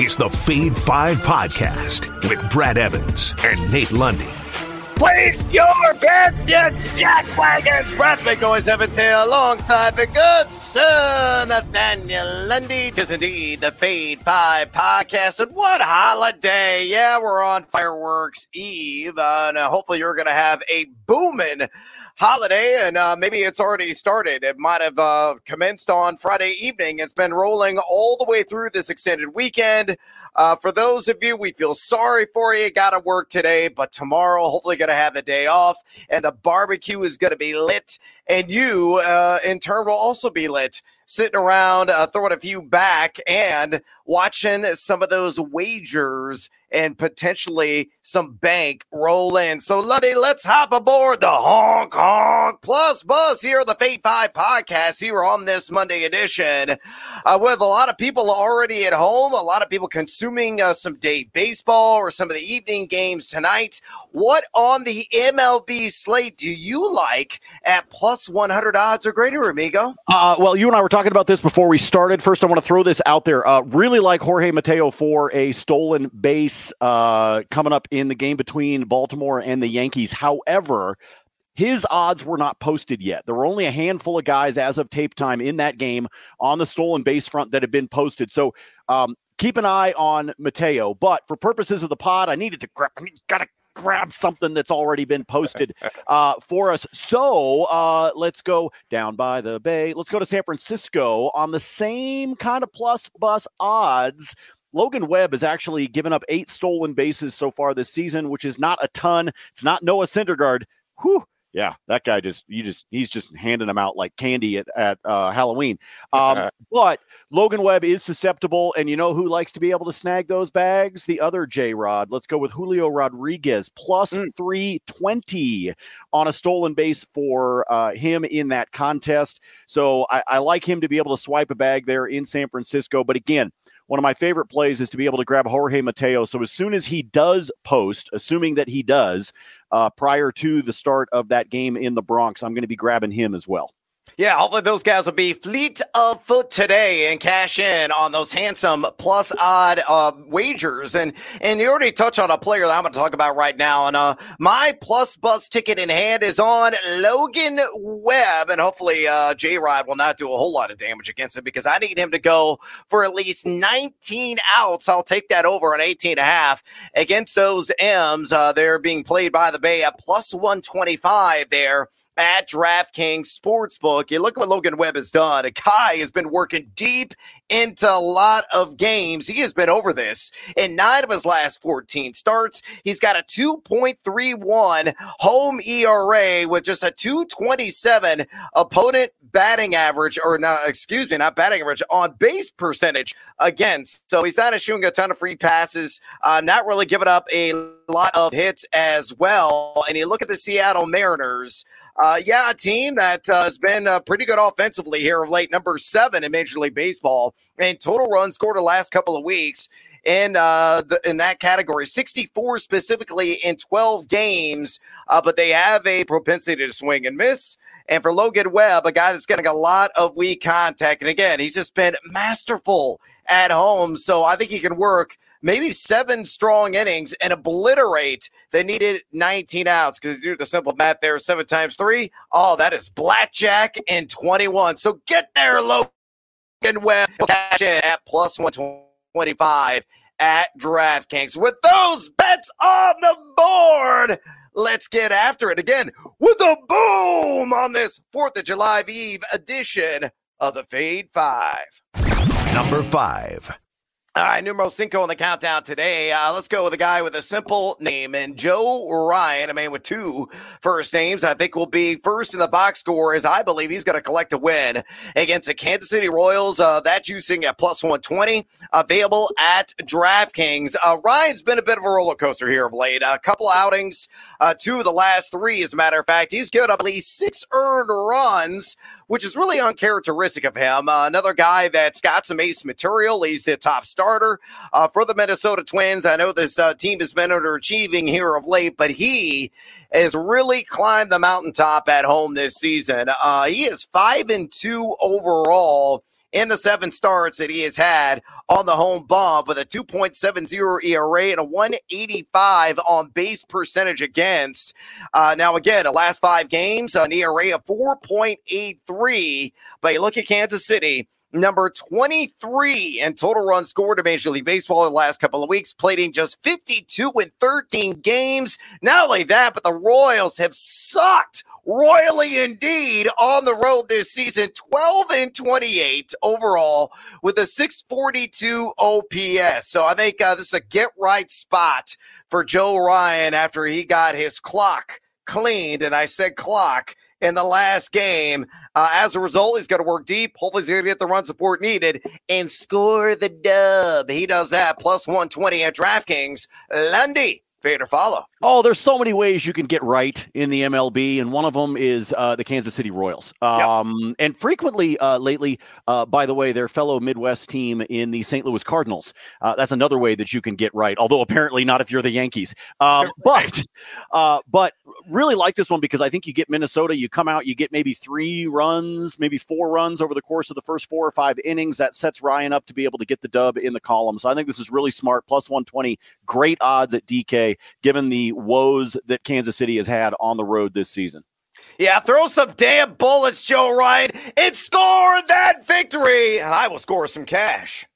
is the Fade 5 podcast with Brad Evans and Nate Lundy. Place your bets in Jack Wagons. Brad McNoise Evans here alongside the good son Nathaniel Lundy. Tis indeed the Fade 5 podcast. And what holiday! Yeah, we're on fireworks eve. Uh, and hopefully you're going to have a booming holiday, and uh, maybe it's already started. It might have uh, commenced on Friday evening. It's been rolling all the way through this extended weekend. Uh, for those of you, we feel sorry for you. Got to work today, but tomorrow, hopefully, going to have the day off, and the barbecue is going to be lit, and you, uh, in turn, will also be lit. Sitting around, uh, throwing a few back, and watching some of those wagers and potentially some bank roll in. So, Lundy, let's hop aboard the Honk Honk Plus Bus here on the Fade 5 podcast here on this Monday edition uh, with a lot of people already at home, a lot of people consuming uh, some day baseball or some of the evening games tonight. What on the MLB slate do you like at plus 100 odds or greater, amigo? Uh, well, you and I were talking about this before we started. First, I want to throw this out there. Uh, really like Jorge Mateo for a stolen base uh, coming up in the game between Baltimore and the Yankees. However, his odds were not posted yet. There were only a handful of guys as of tape time in that game on the stolen base front that had been posted. So um, keep an eye on Mateo. But for purposes of the pod, I needed to grab. I mean, gotta grab something that's already been posted uh, for us. So uh, let's go down by the bay. Let's go to San Francisco on the same kind of plus bus odds. Logan Webb has actually given up eight stolen bases so far this season, which is not a ton. It's not Noah Syndergaard. Whew, yeah, that guy just you just he's just handing them out like candy at at uh, Halloween. Um, but Logan Webb is susceptible, and you know who likes to be able to snag those bags? The other J Rod. Let's go with Julio Rodriguez plus mm. three twenty on a stolen base for uh, him in that contest. So I, I like him to be able to swipe a bag there in San Francisco. But again, one of my favorite plays is to be able to grab Jorge Mateo. So as soon as he does post, assuming that he does, uh, prior to the start of that game in the Bronx, I'm going to be grabbing him as well. Yeah, hopefully those guys will be fleet of foot today and cash in on those handsome plus odd uh, wagers. And and you already touched on a player that I'm going to talk about right now. And uh, my plus bus ticket in hand is on Logan Webb, and hopefully uh, J Rod will not do a whole lot of damage against him because I need him to go for at least 19 outs. I'll take that over on 18 and a half against those M's. Uh, they're being played by the Bay at plus 125 there at DraftKings Sportsbook. You look at what Logan Webb has done. Guy has been working deep into a lot of games. He has been over this in nine of his last 14 starts. He's got a 2.31 home ERA with just a 227 opponent batting average, or not, excuse me, not batting average, on base percentage against. So he's not issuing a ton of free passes, uh, not really giving up a lot of hits as well. And you look at the Seattle Mariners uh, yeah, a team that uh, has been uh, pretty good offensively here of late, number seven in Major League Baseball, and total runs scored the last couple of weeks in uh, the, in that category, 64 specifically in 12 games. Uh, but they have a propensity to swing and miss. And for Logan Webb, a guy that's getting a lot of weak contact, and again, he's just been masterful at home. So I think he can work maybe seven strong innings and obliterate They needed 19 outs because do the simple math there seven times three. Oh, that is blackjack in 21. So get there, Logan Webb. Cash in at plus 125 at DraftKings. With those bets on the board, let's get after it again with a boom on this 4th of July Eve edition of the Fade 5. Number 5. All right, numero cinco on the countdown today. Uh, let's go with a guy with a simple name and Joe Ryan, a man with two first names. I think will be first in the box score as I believe he's going to collect a win against the Kansas City Royals. Uh, that juicing at plus 120, available at DraftKings. Uh, Ryan's been a bit of a roller coaster here of late. A couple outings, uh, two of the last three, as a matter of fact. He's given up at least six earned runs which is really uncharacteristic of him. Uh, another guy that's got some ace material. He's the top starter uh, for the Minnesota Twins. I know this uh, team has been underachieving here of late, but he has really climbed the mountaintop at home this season. Uh, he is five and two overall in the seven starts that he has had on the home bump with a 2.70 ERA and a 185 on base percentage against. Uh, now, again, the last five games, an ERA of 4.83. But you look at Kansas City, number 23 in total runs scored in Major League Baseball in the last couple of weeks, played in just 52 and 13 games. Not only that, but the Royals have sucked royally indeed on the road this season 12 and 28 overall with a 642 ops so i think uh, this is a get right spot for joe ryan after he got his clock cleaned and i said clock in the last game. Uh, as a result, he's going to work deep. Hopefully, he's going to get the run support needed and score the dub. He does that plus 120 at DraftKings. Lundy, fade or follow. Oh, there's so many ways you can get right in the MLB, and one of them is uh, the Kansas City Royals. Um, yep. And frequently uh, lately, uh, by the way, their fellow Midwest team in the St. Louis Cardinals. Uh, that's another way that you can get right, although apparently not if you're the Yankees. Um, but, uh, but really like this one because I think you get Minnesota, you come out, you get maybe three runs, maybe four runs over the course of the first four or five innings. That sets Ryan up to be able to get the dub in the column. So I think this is really smart. Plus 120, great odds at DK, given the woes that Kansas City has had on the road this season. Yeah, throw some damn bullets, Joe Ryan, and score that victory, and I will score some cash.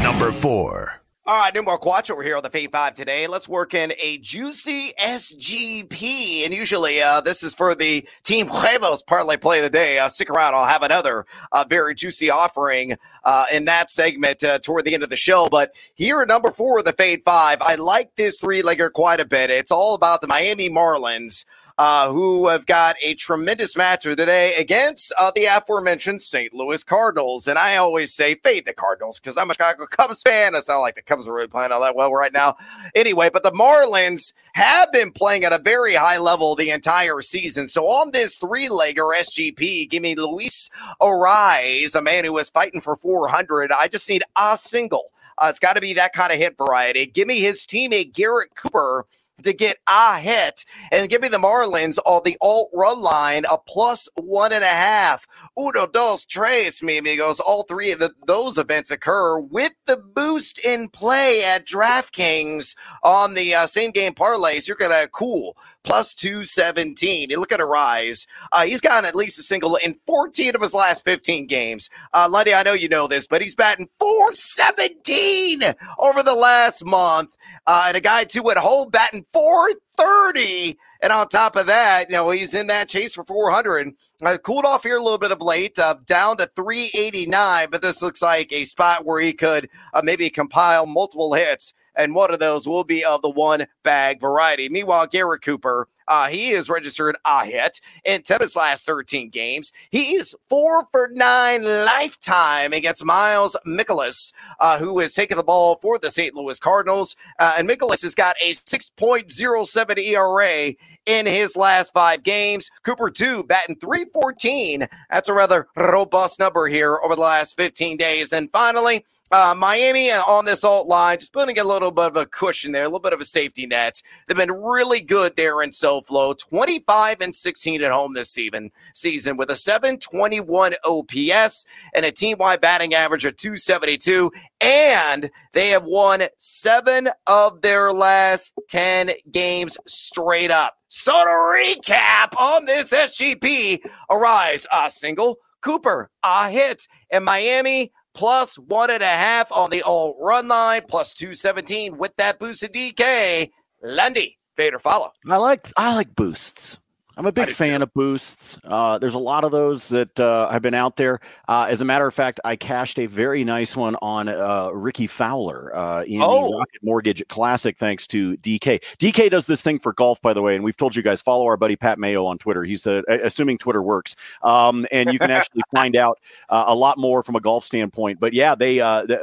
Number four. All right, more Quattro over here on the Fade 5 today. Let's work in a juicy SGP. And usually uh, this is for the Team Huevos parlay play of the day. Uh, stick around. I'll have another uh, very juicy offering uh, in that segment uh, toward the end of the show. But here at number four of the Fade 5, I like this three-legger quite a bit. It's all about the Miami Marlins uh, who have got a tremendous matchup today against uh, the aforementioned St. Louis Cardinals. And I always say fade the Cardinals because I'm a Chicago Cubs fan. It's not like the Cubs are really playing all that well right now. Anyway, but the Marlins have been playing at a very high level the entire season. So on this three-legger SGP, give me Luis Arraez, a man who was fighting for 400. I just need a single. Uh, it's got to be that kind of hit variety. Give me his teammate Garrett Cooper to get a hit and give me the Marlins on the alt run line a plus one and a half. Uno, dos, tres, mi amigos. All three of the, those events occur with the boost in play at DraftKings on the uh, same game parlays. You're going to cool plus 217. You look at Arraez. Uh, he's gotten at least a single in 14 of his last 15 games. Uh, Lundy, I know you know this, but he's batting 417 over the last month. Uh, and a guy too at home batting 430. And on top of that, you know, he's in that chase for 400. Uh, cooled off here a little bit of late, uh, down to 389. But this looks like a spot where he could uh, maybe compile multiple hits. And one of those will be of the one bag variety. Meanwhile, Garrett Cooper uh, he is registered a hit in 10 of his last 13 games. He is four for nine lifetime against Miles Mikolas, uh, who has taken the ball for the St. Louis Cardinals. Uh, and Mikolas has got a 6.07 ERA in his last five games. Cooper, too, batting 314. That's a rather robust number here over the last 15 days. And finally, uh, Miami on this alt line, just putting a little bit of a cushion there, a little bit of a safety net. They've been really good there in SoFlo, 25 and 16 at home this season, season with a 721 OPS and a team wide batting average of 272. And they have won seven of their last 10 games straight up. So to recap on this SGP, Arraez a single, Cooper a hit, and Miami plus one and a half on the alt run line, plus 217 with that boosted DK. Lundy, fade or follow. I like I like boosts. I'm a big fan too. of boosts. Uh, there's a lot of those that uh, have been out there. Uh, as a matter of fact, I cashed a very nice one on uh, Rickie Fowler uh, in oh. the Rocket Mortgage Classic, thanks to DK. DK does this thing for golf, by the way, and we've told you guys follow our buddy Pat Mayo on Twitter. He's the assuming Twitter works, um, and you can actually find out uh, a lot more from a golf standpoint. But yeah, they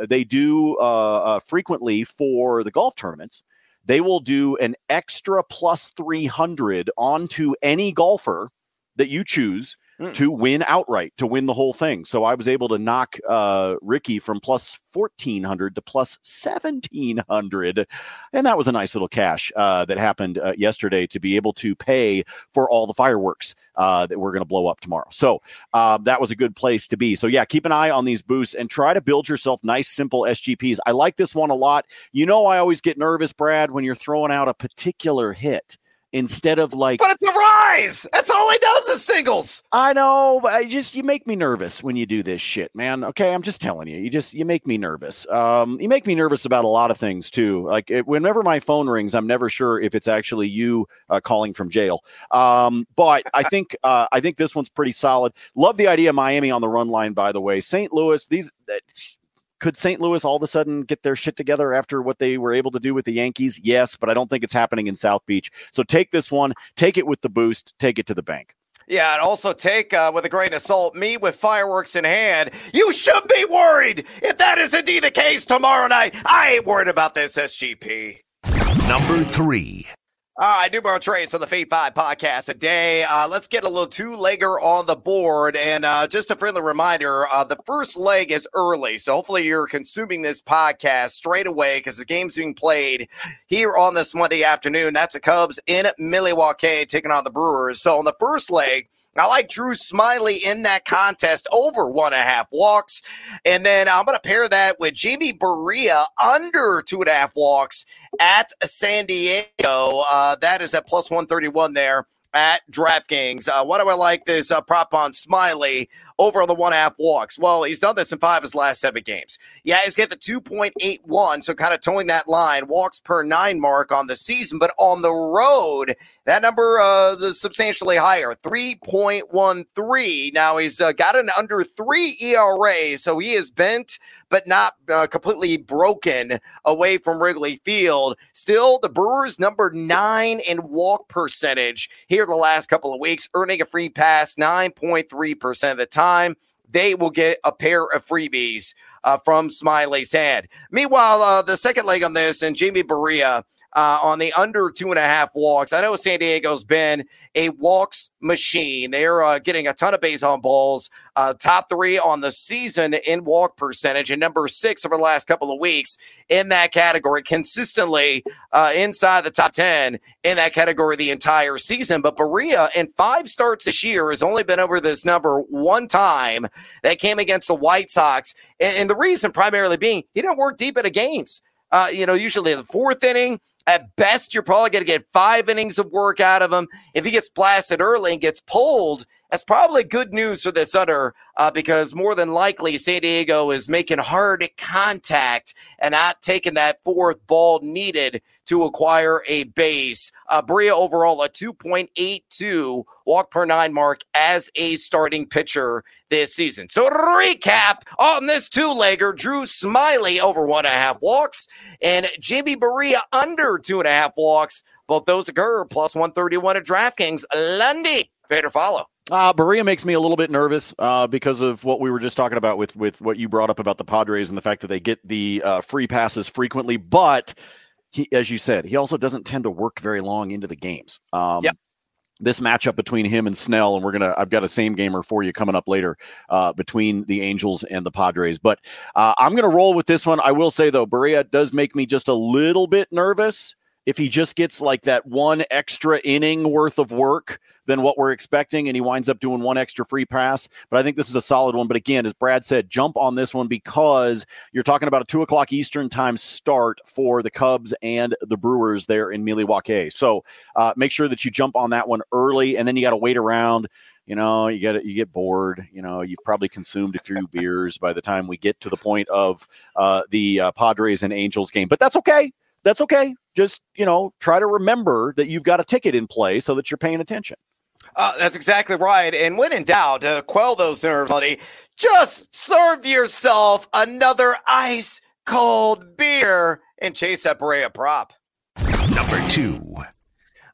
they do frequently for the golf tournaments they will do an extra plus 300 onto any golfer that you choose mm. to win outright, to win the whole thing. So I was able to knock uh, Rickie from plus 1400 to plus 1700. And that was a nice little cash uh, that happened uh, yesterday to be able to pay for all the fireworks uh, that we're going to blow up tomorrow. So uh, that was a good place to be. So, yeah, keep an eye on these boosts and try to build yourself nice, simple SGPs. I like this one a lot. You know, I always get nervous, Brad, when you're throwing out a particular hit instead of like but it's Arraez! That's all he does is singles! I know but i just you make me nervous when you do this shit man. Okay i'm just telling you you just you make me nervous. Um you make me nervous about a lot of things too. Like it, whenever my phone rings i'm never sure if it's actually you uh, calling from jail. Um but i think uh i think this one's pretty solid. Love the idea of miami on the run line by the way. St louis these uh, could St. Louis all of a sudden get their shit together after what they were able to do with the Yankees? Yes, but I don't think it's happening in South Beach. So take this one, take it with the boost, take it to the bank. Yeah, and also take uh, with a grain of salt me with fireworks in hand. You should be worried if that is indeed the case tomorrow night. I ain't worried about this SGP. Number three. All right, numero trace on the Fade 5 podcast today. Uh, let's get a little two legger on the board. And uh, just a friendly reminder uh, the first leg is early. So hopefully you're consuming this podcast straight away because the game's being played here on this Monday afternoon. That's the Cubs in Milwaukee taking on the Brewers. So on the first leg, I like Drew Smyly in that contest over one and a half walks. And then I'm going to pair that with Jamie Barria under two and a half walks at San Diego. Uh, that is at plus 131 there at DraftKings. Uh, what do I like this uh, prop on Smyly over on the one half walks? Well, he's done this in five of his last seven games. Yeah, he's get the 2.81, so kind of toeing that line, walks per nine mark on the season, but on the road, that number uh, is substantially higher, 3.13. Now he's uh, got an under three ERA, so he is bent but not uh, completely broken away from Wrigley Field. Still, the Brewers number nine in walk percentage here the last couple of weeks, earning a free pass 9.3% of the time. They will get a pair of freebies uh, from Smyly's hand. Meanwhile, uh, the second leg on this, and Jamie Barria uh, on the under two and a half walks. I know San Diego's been a walks machine. They're uh, getting a ton of base on balls, uh, top three on the season in walk percentage, and number six over the last couple of weeks in that category, consistently uh, inside the top 10 in that category the entire season. But Barria, in five starts this year, has only been over this number one time. That came against the White Sox. And, and the reason primarily being he didn't work deep into games. Uh, you know, usually the fourth inning, at best, you're probably going to get five innings of work out of him. If he gets blasted early and gets pulled, that's probably good news for this under uh, because more than likely San Diego is making hard contact and not taking that fourth ball needed to acquire a base. Uh, Barria overall a 2.82 walk per nine mark as a starting pitcher this season. So to recap on this two-legger, Drew Smyly over one and a half walks and Jimmy Barria under two and a half walks. Both those occur plus 131 at DraftKings. Lundy, fade or follow. Uh, Barria makes me a little bit nervous uh, because of what we were just talking about with with what you brought up about the Padres and the fact that they get the uh, free passes frequently. But he, as you said, he also doesn't tend to work very long into the games. Um, yep. This matchup between him and Snell, and we're gonna. I've got a same gamer for you coming up later uh, between the Angels and the Padres. But uh, I'm gonna roll with this one. I will say though, Barria does make me just a little bit nervous if he just gets like that one extra inning worth of work than what we're expecting and he winds up doing one extra free pass. But I think this is a solid one. But again, as Brad said, jump on this one because you're talking about a two o'clock Eastern time start for the Cubs and the Brewers there in Milwaukee. So uh, make sure that you jump on that one early and then you got to wait around you know you get you get bored you know you've probably consumed a few beers by the time we get to the point of uh, the uh, padres and angels game but that's okay that's okay. Just, you know, try to remember that you've got a ticket in play so that you're paying attention. Uh, that's exactly right. And when in doubt, to quell those nerves, buddy, just serve yourself another ice cold beer and chase that Barria prop. Number two.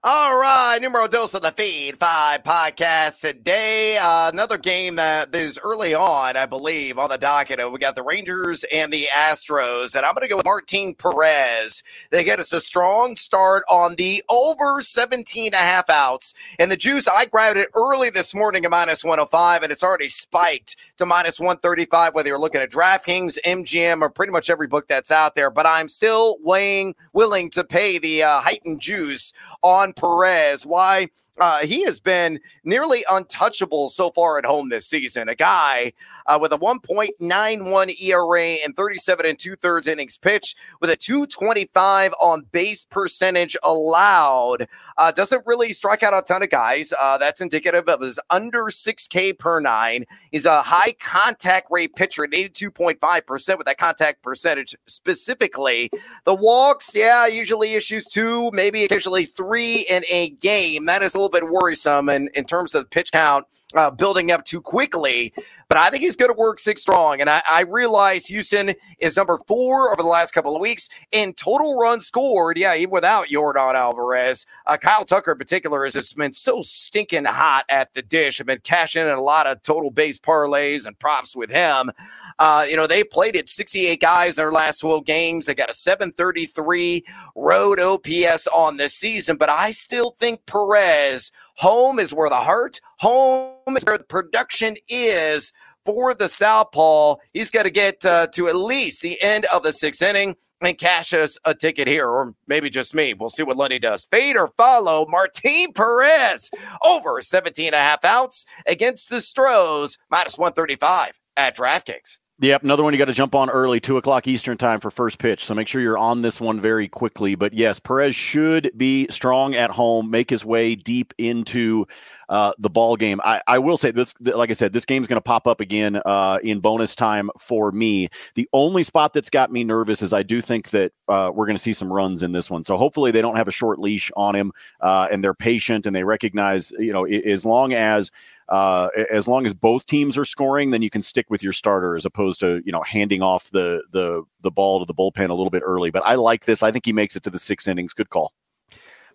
All right. numero dos of the Fade five podcast today. Uh, another game that is early on, I believe, on the docket. We got the Rangers and the Astros, and I'm going to go with Martin Perez. They get us a strong start on the over 17 and a half outs. And the juice, I grabbed it early this morning at minus 105, and it's already spiked to minus 135, whether you're looking at DraftKings, MGM, or pretty much every book that's out there. But I'm still weighing, willing to pay the uh, heightened juice on Perez. Why? Uh, he has been nearly untouchable so far at home this season. A guy uh, with a 1.91 ERA and 37 and two thirds innings pitched with a 225 on base percentage allowed. Uh, doesn't really strike out a ton of guys. Uh, that's indicative of his under 6K per nine. He's a high contact rate pitcher at 82.5% with that contact percentage specifically. The walks, yeah, usually issues two, maybe occasionally three in a game. That is a little bit worrisome in, in terms of the pitch count uh, building up too quickly. But I think he's going to work six strong. And I, I, realize Houston is number four over the last couple of weeks in total runs scored. Yeah, even without Yordan Alvarez. Uh, Kyle Tucker in particular has just been so stinking hot at the dish. I've been cashing in a lot of total base parlays and props with him. Uh, you know, they played it 68 guys in their last 12 games. They got a 733 road OPS on this season, but I still think Perez home is where the heart, home is where the production is for the Southpaw. He's got to get uh, to at least the end of the sixth inning and cash us a ticket here, or maybe just me. We'll see what Lundy does. Fade or follow Martin Perez over 17 and a half outs against the Stros, minus 135 at DraftKings. Yep, another one you got to jump on early, two o'clock Eastern time for first pitch. So make sure you're on this one very quickly. But yes, Perez should be strong at home, make his way deep into uh, the ball game. I, I will say this, like I said, this game's going to pop up again uh, in bonus time for me. The only spot that's got me nervous is I do think that uh, we're going to see some runs in this one. So hopefully they don't have a short leash on him uh, and they're patient and they recognize, you know, as long as uh, as long as both teams are scoring, then you can stick with your starter as opposed to you know handing off the the the ball to the bullpen a little bit early. But I like this. I think he makes it to the six innings. Good call.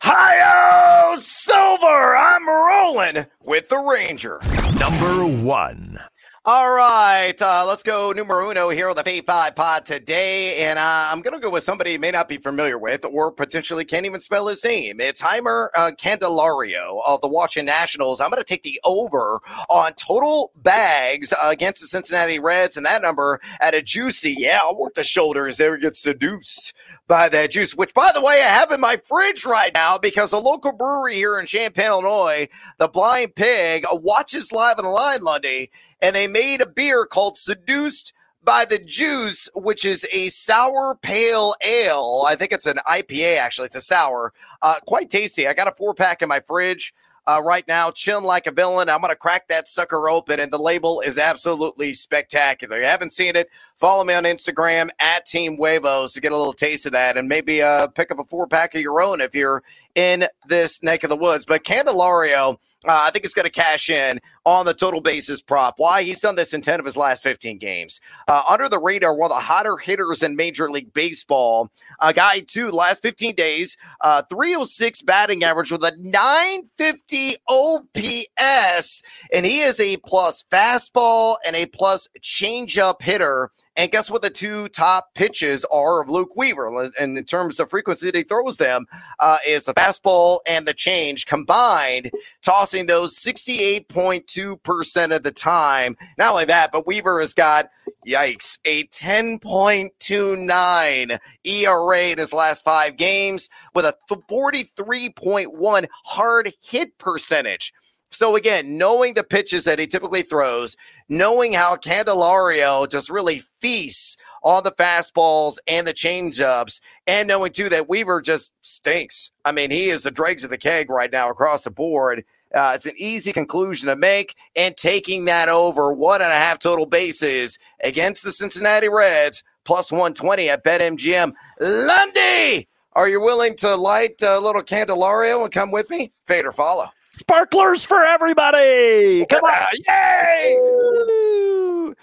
Hi, Silver. I'm rolling with the Ranger. Number one. All right, uh, let's go numero uno here on the Fade 5 pod today. And uh, I'm going to go with somebody you may not be familiar with or potentially can't even spell his name. It's Jeimer uh, Candelario of the Washington Nationals. I'm going to take the over on total bags against the Cincinnati Reds, and that number at a juicy, yeah, I'll work the shoulders there, get seduced by that juice, which, by the way, I have in my fridge right now because a local brewery here in Champaign, Illinois, the Blind Pig, watches live on the line, Lundy and they made a beer called Seduced by the Juice, which is a sour pale ale. I think it's an IPA, actually. It's a sour. Uh, quite tasty. I got a four pack in my fridge uh, right now, chilling like a villain. I'm going to crack that sucker open, and the label is absolutely spectacular. You haven't seen it? Follow me on Instagram at Team Huevos to get a little taste of that, and maybe uh, pick up a four pack of your own if you're in this neck of the woods. But Candelario uh, I think it's going to cash in on the total basis prop. Why? He's done this in 10 of his last 15 games. Uh, under the radar, one of the hotter hitters in Major League Baseball. A guy, too, last 15 days, uh, 306 batting average with a 950 OPS. And he is a plus fastball and a plus changeup hitter. And guess what the two top pitches are of Luke Weaver? And in terms of frequency that he throws them, uh, is the fastball and the change combined, tossing those 68.2% of the time. Not only that, but Weaver has got, yikes, a 10.29 ERA in his last five games with a 43.1 hard hit percentage. So again, knowing the pitches that he typically throws, knowing how Candelario just really feasts on the fastballs and the changeups, and knowing too that Weaver just stinks. I mean, he is the dregs of the keg right now across the board. Uh, it's an easy conclusion to make, and taking that over one and a half total bases against the Cincinnati Reds plus 120 at BetMGM. Lundy, are you willing to light a little Candelario and come with me? Fade or follow? Sparklers for everybody. Come on. Yay.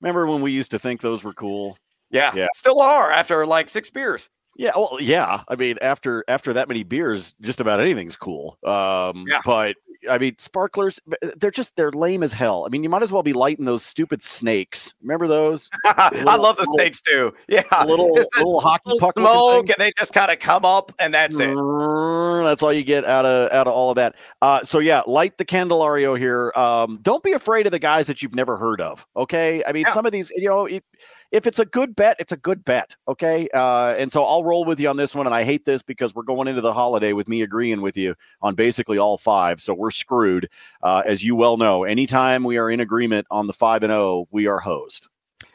Remember when we used to think those were cool? Yeah. Yeah. Still are after like six beers. Yeah, well, yeah. I mean, after after that many beers, just about anything's cool. Um, yeah. But I mean, sparklers, they're just they're lame as hell. I mean, you might as well be lighting those stupid snakes. Remember those? Little, I love the little, snakes too. Yeah, little little hockey little puck smoke, and they just kind of come up, and that's it. That's all you get out of out of all of that. Uh, so yeah, light the Candelario here. Um, don't be afraid of the guys that you've never heard of. Okay, I mean, yeah. some of these, you know. It, if it's a good bet, it's a good bet. Okay. Uh, and so I'll roll with you on this one. And I hate this because we're going into the holiday with me agreeing with you on basically all five. So we're screwed. Uh, as you well know, anytime we are in agreement on the five and oh, we are hosed.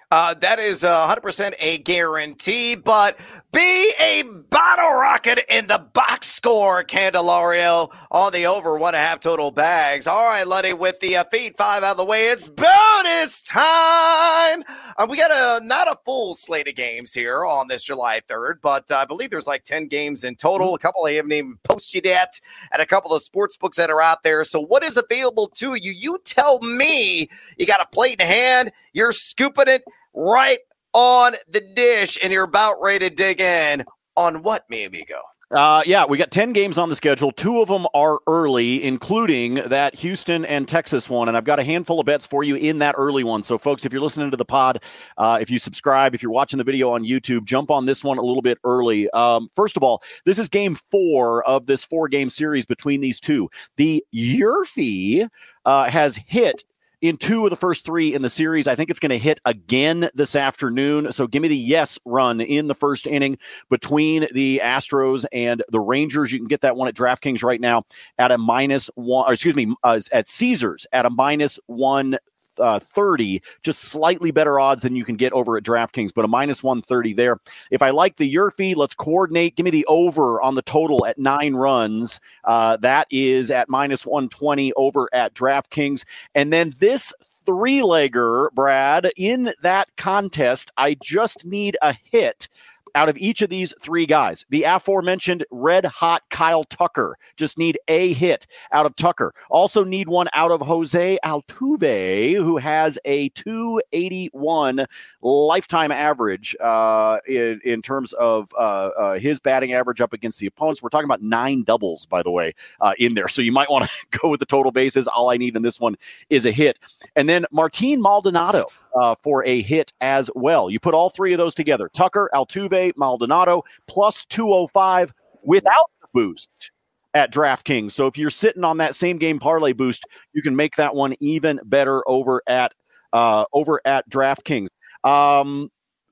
Uh, that is uh, 100% a guarantee, but be a bottle rocket in the box score, Candelario, on the over one and a half total bags. All right, Lundy, with the uh, Fade five out of the way, it's bonus time. Uh, we got a not a full slate of games here on this July 3rd, but I believe there's like 10 games in total. A couple I haven't even posted yet, and a couple of sports books that are out there. So, what is available to you? You tell me. You got a plate in hand, you're scooping it right on the dish, and you're about ready to dig in on what, mi amigo? Uh, yeah, we got 10 games on the schedule. Two of them are early, including that Houston and Texas one. And I've got a handful of bets for you in that early one. So, folks, if you're listening to the pod, uh, if you subscribe, if you're watching the video on YouTube, jump on this one a little bit early. Um, first of all, this is game four of this four game series between these two. The Yurfie uh, has hit in two of the first three in the series. I think it's going to hit again this afternoon. So give me the yes run in the first inning between the Astros and the Rangers. You can get that one at DraftKings right now at a minus one, or excuse me, uh, at Caesars at a minus one uh, 30, just slightly better odds than you can get over at DraftKings, but a minus 130 there. If I like the Yurfie, let's coordinate. Give me the over on the total at nine runs. Uh, that is at minus 120 over at DraftKings. And then this three legger, Brad, in that contest, I just need a hit out of each of these three guys. The aforementioned red hot Kyle Tucker. Just need a hit out of Tucker. Also need one out of Jose Altuve, who has a 281 lifetime average uh, in, in terms of uh, uh, his batting average up against the opponents. We're talking about nine doubles, by the way, uh, in there. So you might want to go with the total bases. All I need in this one is a hit. And then Martin Maldonado uh, for a hit as well. You put all three of those together Tucker, Altuve, Maldonado, plus 205 without the boost at DraftKings. So if you're sitting on that same game parlay boost, you can make that one even better over at uh, over at DraftKings. Um,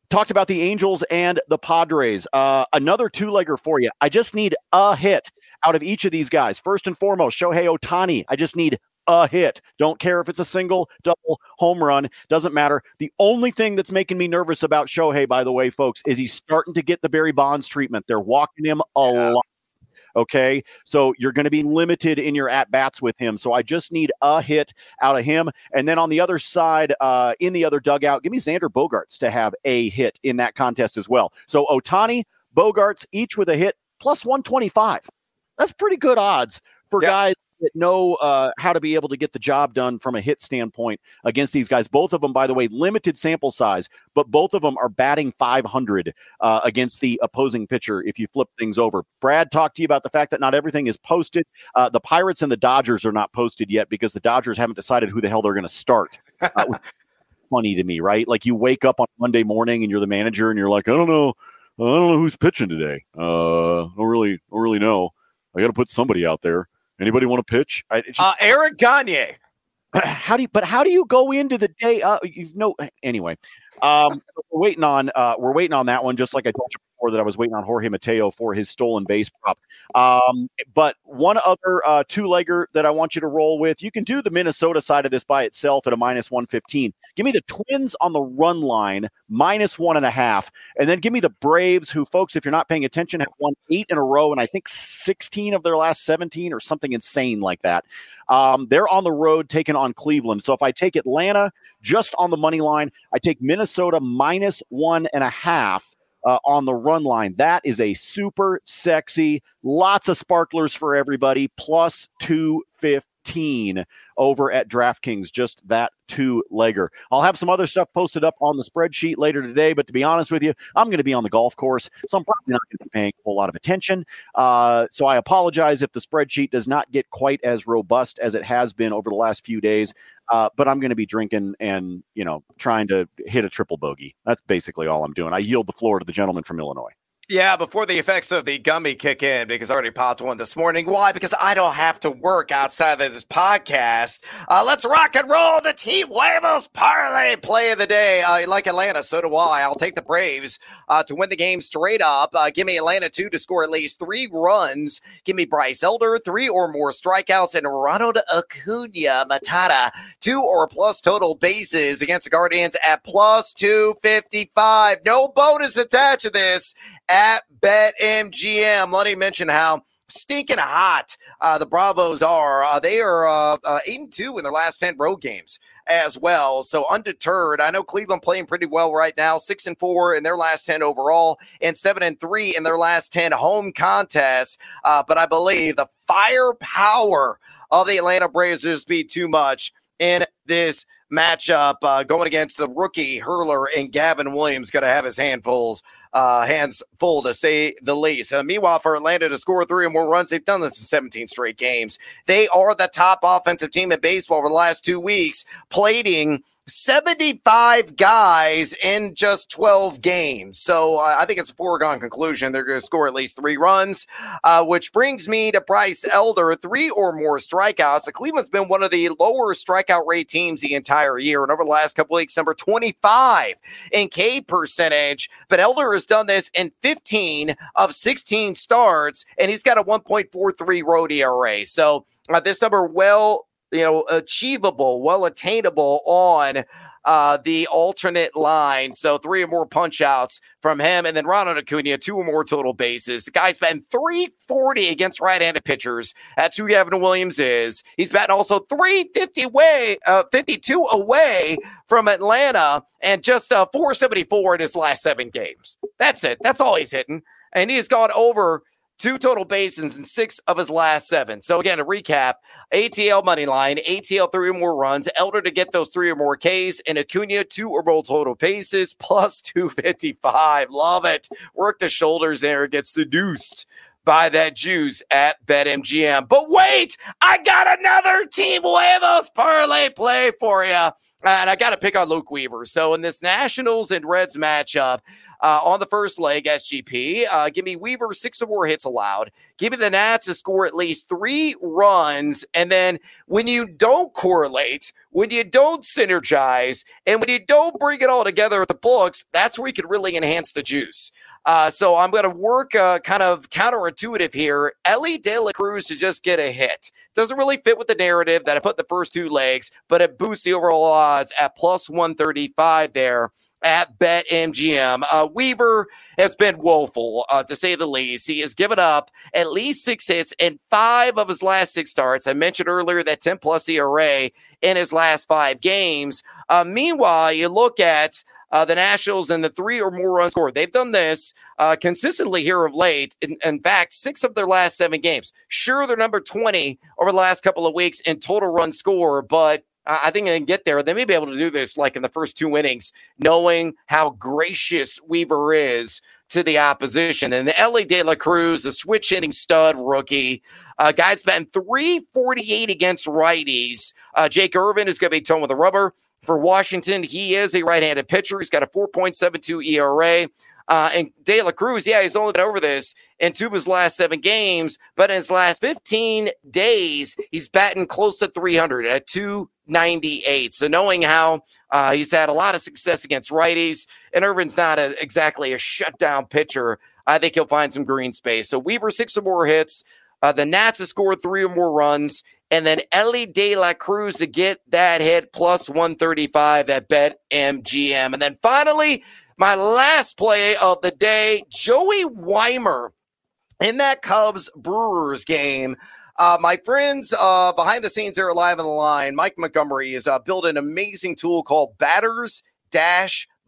talked about the Angels and the Padres. Uh, another two legger for you. I just need a hit out of each of these guys. First and foremost, Shohei Ohtani. I just need a hit. Don't care if it's a single, double, home run, doesn't matter. The only thing that's making me nervous about Shohei, by the way, folks, is he's starting to get the Barry Bonds treatment. They're walking him a yeah. lot. Okay. So you're going to be limited in your at bats with him. So I just need a hit out of him. And then on the other side, uh, in the other dugout, give me Xander Bogaerts to have a hit in that contest as well. So Ohtani, Bogaerts, each with a hit, plus 125. That's pretty good odds for yep. guys that know uh, how to be able to get the job done from a hit standpoint against these guys. Both of them, by the way, limited sample size, but both of them are batting 500 uh, against the opposing pitcher if you flip things over. Brad talked to you about the fact that not everything is posted. Uh, the Pirates and the Dodgers are not posted yet because the Dodgers haven't decided who the hell they're going to start. Uh, funny to me, right? Like you wake up on Monday morning and you're the manager and you're like, I don't know. I don't know who's pitching today. Uh, I don't really, don't really know. I got to put somebody out there. Anybody want to pitch? I, just, uh, Eric Gagne. How do you? But how do you go into the day? Uh, you know. Anyway, um, we're waiting on. Uh, we're waiting on that one. Just like I told you before, that I was waiting on Jorge Mateo for his stolen base prop. Um, but one other uh, two legger that I want you to roll with. You can do the Minnesota side of this by itself at a minus one fifteen. Give me the Twins on the run line, minus one and a half. And then give me the Braves, who, folks, if you're not paying attention, have won eight in a row, and I think 16 of their last 17 or something insane like that. Um, they're on the road taking on Cleveland. So if I take Atlanta just on the money line, I take Minnesota minus one and a half. Uh, on the run line. That is a super sexy, lots of sparklers for everybody, plus 250 15 over at DraftKings, just that two legger. I'll have some other stuff posted up on the spreadsheet later today, but to be honest with you, I'm going to be on the golf course, so I'm probably not going to be paying a whole lot of attention. Uh, so I apologize if the spreadsheet does not get quite as robust as it has been over the last few days. Uh, but I'm going to be drinking and you know trying to hit a triple bogey. That's basically all I'm doing. I yield the floor to the gentleman from Illinois. Yeah, before the effects of the gummy kick in, because I already popped one this morning. Why? Because I don't have to work outside of this podcast. Uh, let's rock and roll the Team Huevos parlay play of the day. Uh, like Atlanta, so do I. I'll take the Braves uh, to win the game straight up. Uh, give me Atlanta two to score at least three runs. Give me Bryce Elder three or more strikeouts and Ronald Acuna Matata two or plus total bases against the Guardians at plus two fifty five. No bonus attached to this at BetMGM. Let me mention how stinking hot uh, the Bravos are. Uh, they are uh, uh, 8 and 2 in their last 10 road games as well. So undeterred. I know Cleveland playing pretty well right now, 6 and 4 in their last 10 overall and 7 and 3 in their last 10 home contests. Uh, but I believe the firepower of the Atlanta Braves is be too much in this matchup uh, going against the rookie hurler and Gavin Williams going to have his handfuls uh, hands full to say the least. Uh, meanwhile, for Atlanta to score three or more runs, they've done this in 17 straight games. They are the top offensive team in baseball over the last two weeks, plating 75 guys in just 12 games. So uh, I think it's a foregone conclusion. They're going to score at least three runs, uh, which brings me to Bryce Elder, three or more strikeouts. The Cleveland's been one of the lower strikeout rate teams the entire year. And over the last couple weeks, number 25 in K percentage. But Elder has done this in 15 of 16 starts, and he's got a 1.43 road ERA. So uh, this number well you know, achievable, well attainable on uh, the alternate line. So three or more punch outs from him. And then Ronald Acuna, two or more total bases. The guy's been 340 against right handed pitchers. That's who Gavin Williams is. He's batting also 350 way, uh, 52 away from Atlanta and just uh, 474 in his last seven games. That's it. That's all he's hitting. And he's gone over two total bases in six of his last seven. So again, a recap: ATL money line, ATL three or more runs, Elder to get those three or more Ks, and Acuna two or more total bases plus two fifty five. Love it. Work the shoulders there. Get seduced by that juice at BetMGM. But wait, I got another Team Huevos parlay play for you. And I got to pick on Luke Weaver. So in this Nationals and Reds matchup, uh, on the first leg, SGP. Uh, give me Weaver six or more hits allowed. Give me the Nats to score at least three runs. And then when you don't correlate, when you don't synergize, and when you don't bring it all together at the books, that's where you can really enhance the juice. Uh, so I'm going to work uh, kind of counterintuitive here. Elly De La Cruz to just get a hit. Doesn't really fit with the narrative that I put the first two legs, but it boosts the overall odds at plus 135 there at BetMGM. Uh, Weaver has been woeful, uh, to say the least. He has given up at least six hits in five of his last six starts. I mentioned earlier that 10 plus ERA in his last five games. Uh, meanwhile, you look at uh, the Nationals and the three or more runs scored. They've done this uh, consistently here of late. In, in, fact, six of their last seven games. Sure, they're number 20 over the last couple of weeks in total run score, but I think they can get there. They may be able to do this like in the first two innings, knowing how gracious Weaver is to the opposition. And the Elly De La Cruz, the switch hitting stud rookie, uh, guy's been 348 against righties. Uh, Jake Irvin is going to be toeing with the rubber. For Washington, he is a right handed pitcher. He's got a 4.72 ERA. Uh, and De La Cruz, yeah, he's only been over this in two of his last seven games, but in his last 15 days, he's batting close to 300 at 298. So knowing how uh, he's had a lot of success against righties, and Irvin's not a, exactly a shutdown pitcher, I think he'll find some green space. So Weaver, six or more hits. Uh, the Nats have scored three or more runs. And then Elly De La Cruz to get that hit plus 135 at BetMGM. And then finally, my last play of the day, Joey Wiemer in that Cubs Brewers game. Uh, my friends uh, behind the scenes are live on the line. Mike Montgomery has uh, built an amazing tool called batters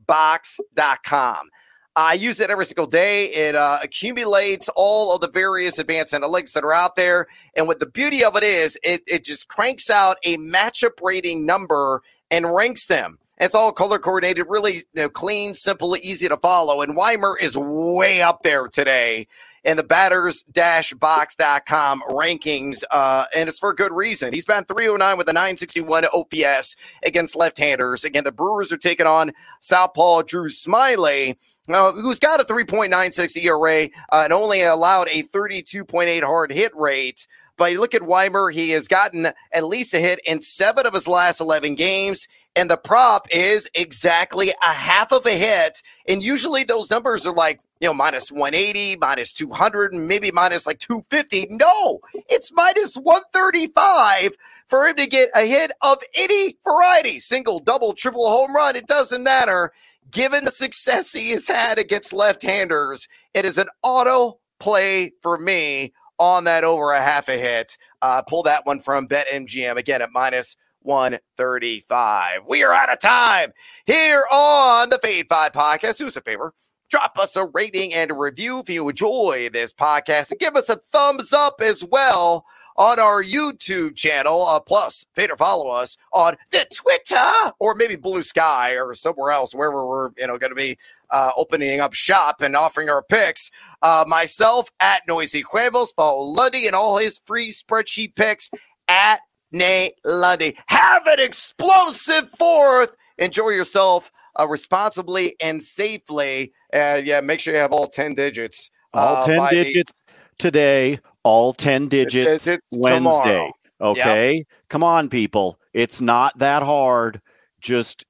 box.com. I use it every single day. It uh, accumulates all of the various advanced analytics that are out there. And what the beauty of it is, it, it just cranks out a matchup rating number and ranks them. It's all color coordinated, really you know, clean, simple, easy to follow. And Wiemer is way up there today in the batters box.com rankings. Uh, and it's for good reason. He's been 309 with a 961 OPS against left handers. Again, the Brewers are taking on Southpaw Drew Smyly. uh, who's got a 3.96 ERA uh, and only allowed a 32.8 hard hit rate. But you look at Wiemer, he has gotten at least a hit in seven of his last 11 games. And the prop is exactly a half of a hit. And usually those numbers are like, you know, minus 180, minus 200, maybe minus like 250. No, it's minus 135 for him to get a hit of any variety single, double, triple, home run. It doesn't matter given the success he has had against left handers, it is an auto play for me on that over a half a hit. Uh, pull that one from BetMGM again at minus 135. We are out of time here on the Fade 5 podcast. Do us a favor. Drop us a rating and a review if you enjoy this podcast and give us a thumbs up as well on our YouTube channel. Uh, plus, Fader, follow us on the Twitter or maybe Blue Sky or somewhere else, wherever we're you know going to be uh, opening up shop and offering our picks. Uh, myself at Noisy Huevos, follow Lundy and all his free spreadsheet picks at Nate Lundy. Have an explosive fourth. Enjoy yourself uh, responsibly and safely. And yeah, make sure you have all 10 digits. All uh, 10 digits the- today all 10 digits, digits Wednesday. Tomorrow. Okay. Yep. Come on, people. It's not that hard. Just,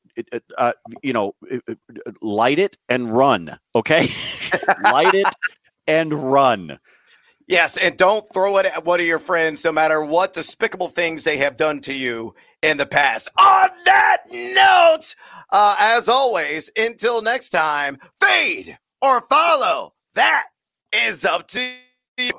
uh, you know, light it and run. Okay. light it and run. Yes, and don't throw it at one of your friends, no matter what despicable things they have done to you in the past. On that note, uh, as always, until next time, fade or follow. That is up to you.